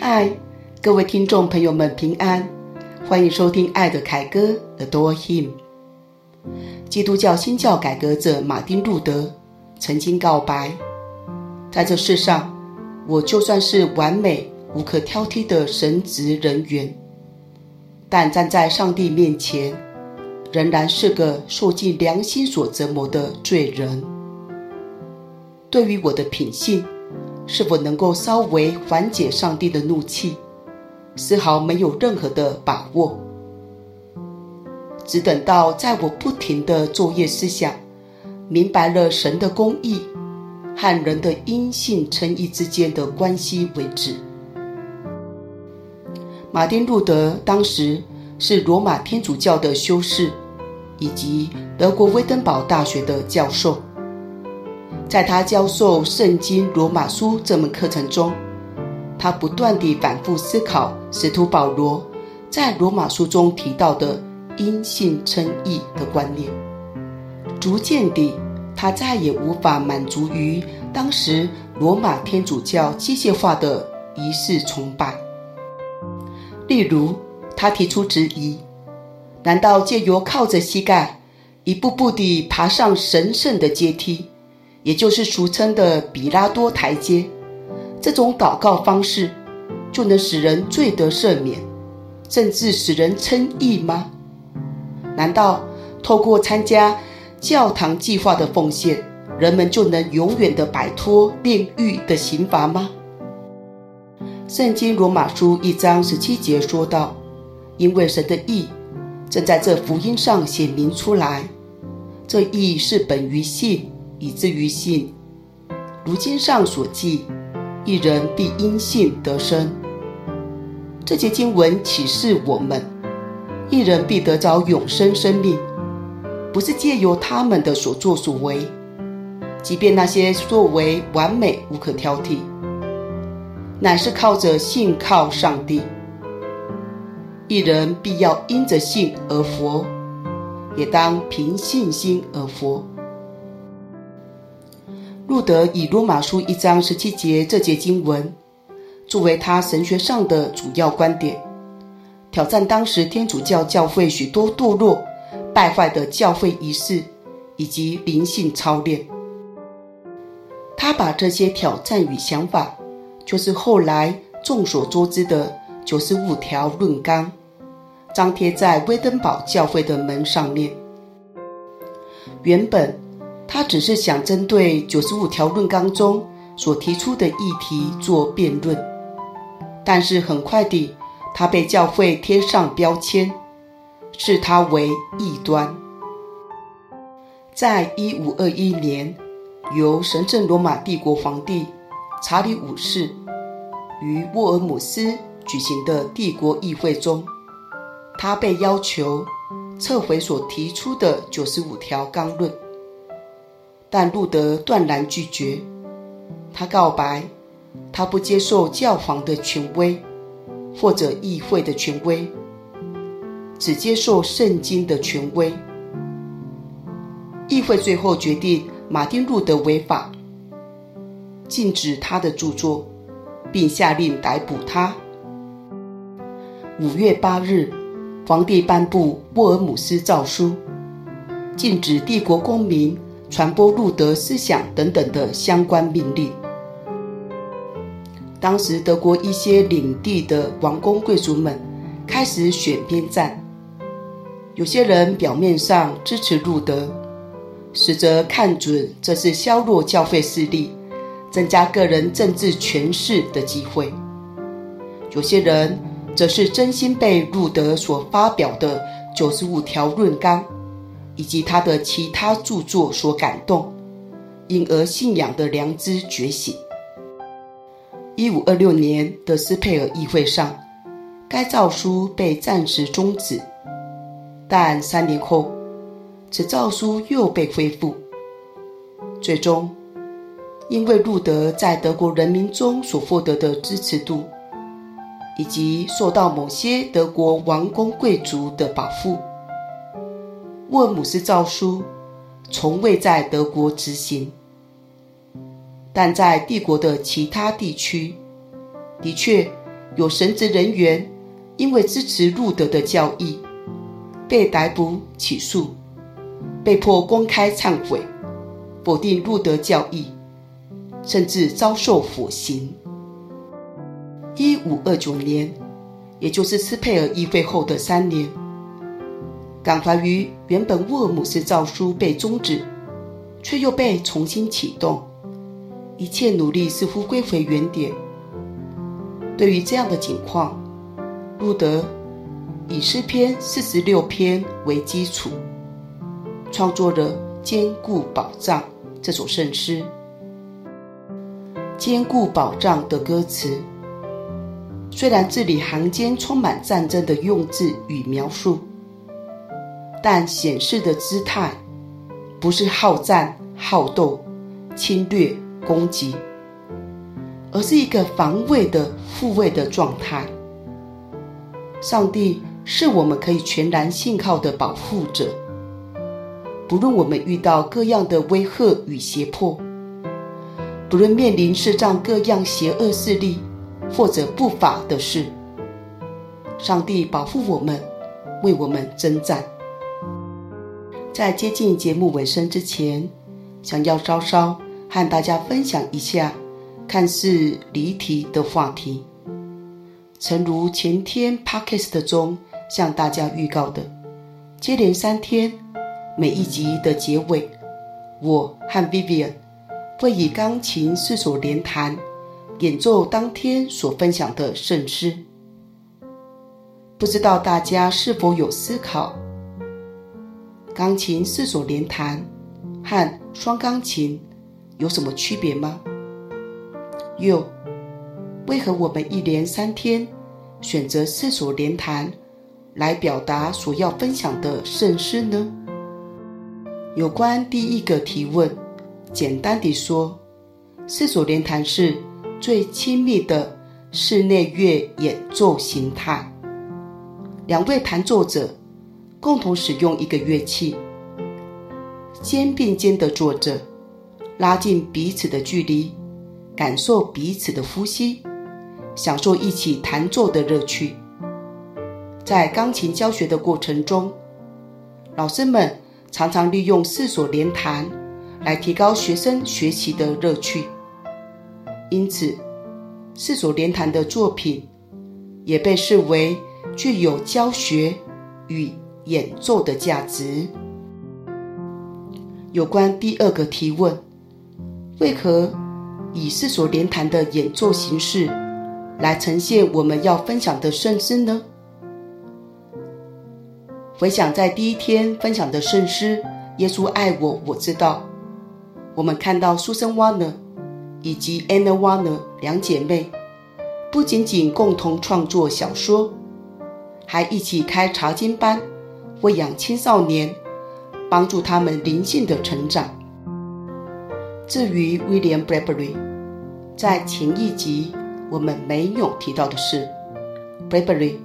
嗨，各位听众朋友们平安，欢迎收听《爱的凯歌》The Door Him。基督教新教改革者马丁·路德曾经告白：在这世上，我就算是完美无可挑剔的神职人员，但站在上帝面前，仍然是个受尽良心所折磨的罪人。对于我的品性，是否能够稍微缓解上帝的怒气，丝毫没有任何的把握。只等到在我不停的昼夜思想，明白了神的公义和人的因信称义之间的关系为止。马丁·路德当时是罗马天主教的修士，以及德国威登堡大学的教授。在他教授《圣经·罗马书》这门课程中，他不断地反复思考使徒保罗在《罗马书》中提到的因信称义的观念。逐渐地，他再也无法满足于当时罗马天主教机械化的仪式崇拜。例如，他提出质疑：难道借由靠着膝盖一步步地爬上神圣的阶梯，也就是俗称的比拉多台阶，这种祷告方式就能使人罪得赦免，甚至使人称义吗？难道透过参加教堂计划的奉献，人们就能永远的摆脱炼狱的刑罚吗？圣经罗马书一章十七节说道：“因为神的义正在这福音上显明出来，这义是本于信。”以至于信，如经上所记，一人必因信得生。这节经文启示我们，一人必得着永生生命，不是借由他们的所作所为，即便那些作为完美无可挑剔，乃是靠着信靠上帝。一人必要因着信而活，也当凭信心而活。路德以罗马书一章十七节这节经文作为他神学上的主要观点，挑战当时天主教教会许多堕落、败坏的教会仪式以及灵性操练。他把这些挑战与想法，就是后来众所周知的九十五条论纲，张贴在威登堡教会的门上面。原本。他只是想针对九十五条论纲中所提出的议题做辩论，但是很快地，他被教会贴上标签，视他为异端。在一五二一年，由神圣罗马帝国皇帝查理五世于沃尔姆斯举行的帝国议会中，他被要求撤回所提出的九十五条纲论。但路德断然拒绝，他告白，他不接受教皇的权威或者议会的权威，只接受圣经的权威。议会最后决定马丁路德违法，禁止他的著作，并下令逮捕他。五月八日，皇帝颁布沃尔姆斯诏书，禁止帝国公民。传播路德思想等等的相关命令。当时德国一些领地的王公贵族们开始选边站，有些人表面上支持路德，实则看准这是削弱教会势力、增加个人政治权势的机会；有些人则是真心被路德所发表的九十五条论纲。以及他的其他著作所感动，因而信仰的良知觉醒。一五二六年的斯佩尔议会上，该诏书被暂时终止，但三年后，此诏书又被恢复。最终，因为路德在德国人民中所获得的支持度，以及受到某些德国王公贵族的保护。沃姆斯诏书从未在德国执行，但在帝国的其他地区，的确有神职人员因为支持路德的教义，被逮捕起诉，被迫公开忏悔，否定路德教义，甚至遭受火刑。一五二九年，也就是斯佩尔议会后的三年，感怀于原本沃尔姆斯诏书被终止，却又被重新启动，一切努力似乎归回原点。对于这样的情况，路德以诗篇四十六篇为基础，创作了《坚固保障》这首圣诗。坚固保障的歌词，虽然字里行间充满战争的用字与描述，但显示的姿态不是好战、好斗、侵略、攻击。而是一个防卫的护卫的状态。上帝是我们可以全然信靠的保护者，不论我们遇到各样的威吓与胁迫，不论面临世上各样邪恶势力或者不法的事，上帝保护我们，为我们征战。在接近节目尾声之前，想要稍稍和大家分享一下。看似离题的话题，诚如前天 Podcast 中向大家预告的，接连三天，每一集的结尾，我和 Vivian 会以钢琴四手联弹演奏当天所分享的圣诗。不知道大家是否有思考，钢琴四手联弹和双钢琴有什么区别吗？又，为何我们一连三天选择四手联弹来表达所要分享的圣诗呢？有关第一个提问，简单地说，四手联弹是最亲密的室内乐演奏形态。两位弹奏者共同使用一个乐器，肩并肩的坐着，拉近彼此的距离。感受彼此的呼吸，享受一起弹奏的乐趣。在钢琴教学的过程中，老师们常常利用四手联弹来提高学生学习的乐趣。因此，四手联弹的作品也被视为具有教学与演奏的价值。有关第二个提问，为何以四手联弹的演奏形式来呈现我们要分享的圣诗呢？回想在第一天分享的圣诗《耶稣爱我，我知道》，我们看到苏珊·瓦纳以及安娜·瓦纳两姐妹，不仅仅共同创作小说，还一起开查经班，喂养青少年，帮助他们灵性的成长。至于威廉·布莱伯瑞，在前一集我们没有提到的是，布莱伯瑞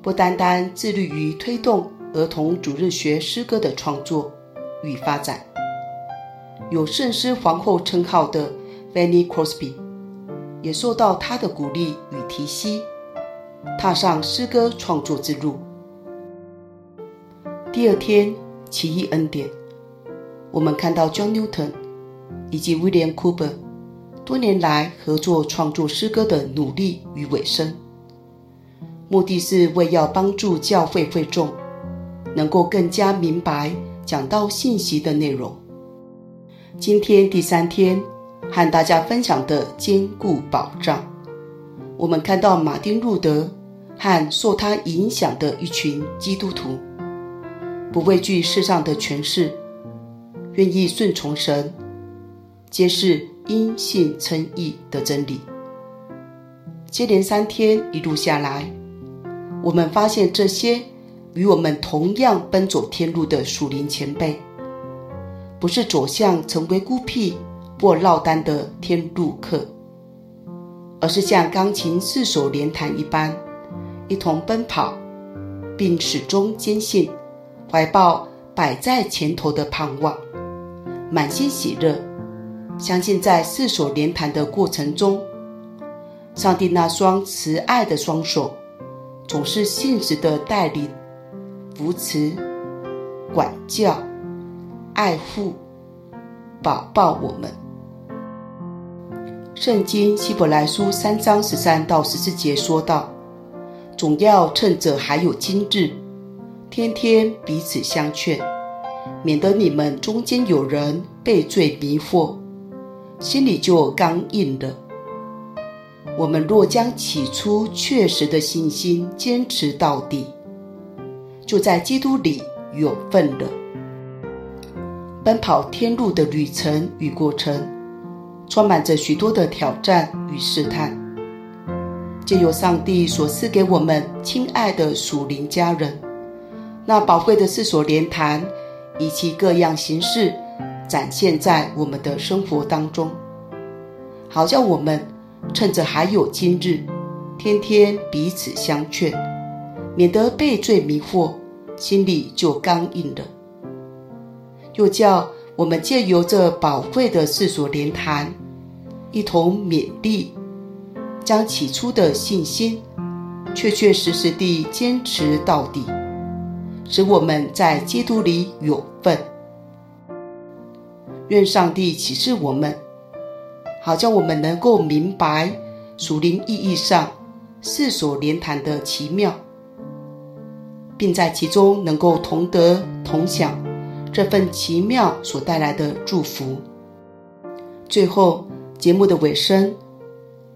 不单单致力于推动儿童主日学诗歌的创作与发展，有圣诗皇后称号的 Fanny Crosby 也受到他的鼓励与提携，踏上诗歌创作之路。第二天奇异恩典，我们看到 John Newton。以及威廉·库珀多年来合作创作诗歌的努力与尾声，目的是为要帮助教会会众能够更加明白讲道信息的内容。今天第三天和大家分享的坚固保障，我们看到马丁·路德和受他影响的一群基督徒，不畏惧世上的权势，愿意顺从神。皆是因信称义的真理。接连三天一路下来，我们发现这些与我们同样奔走天路的属灵前辈，不是走向成为孤僻或落单的天路客，而是像钢琴四手联弹一般，一同奔跑，并始终坚信，怀抱摆在前头的盼望，满心喜乐。相信在四手连弹的过程中，上帝那双慈爱的双手，总是信实的带领、扶持、管教、爱护、保抱我们。圣经希伯来书三章十三到十四节说道：“总要趁着还有今日，天天彼此相劝，免得你们中间有人被罪迷惑，心里就刚硬了。我们若将起初确实的信心坚持到底，就在基督里有份了。奔跑天路的旅程与过程。”充满着许多的挑战与试探，借由上帝所赐给我们亲爱的属灵家人，那宝贵的四所联坛，以其各样形式展现在我们的生活当中，好叫我们趁着还有今日，天天彼此相劝，免得被罪迷惑，心里就刚硬了。又叫我们借由这宝贵的四所联坛。一同勉励，将起初的信心确确实实地坚持到底，使我们在基督里有份。愿上帝启示我们，好叫我们能够明白属灵意义上四所联坛的奇妙，并在其中能够同得同享这份奇妙所带来的祝福。最后。节目的尾声，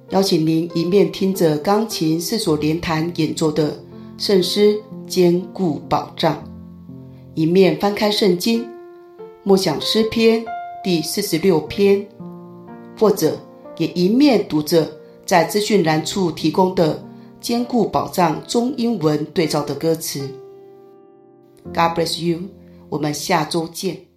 邀请您一面听着钢琴四所联弹演奏的圣诗《坚固保障》，一面翻开圣经，默想诗篇第四十六篇，或者也一面读着在资讯栏处提供的《坚固保障》中英文对照的歌词。God bless you，我们下周见。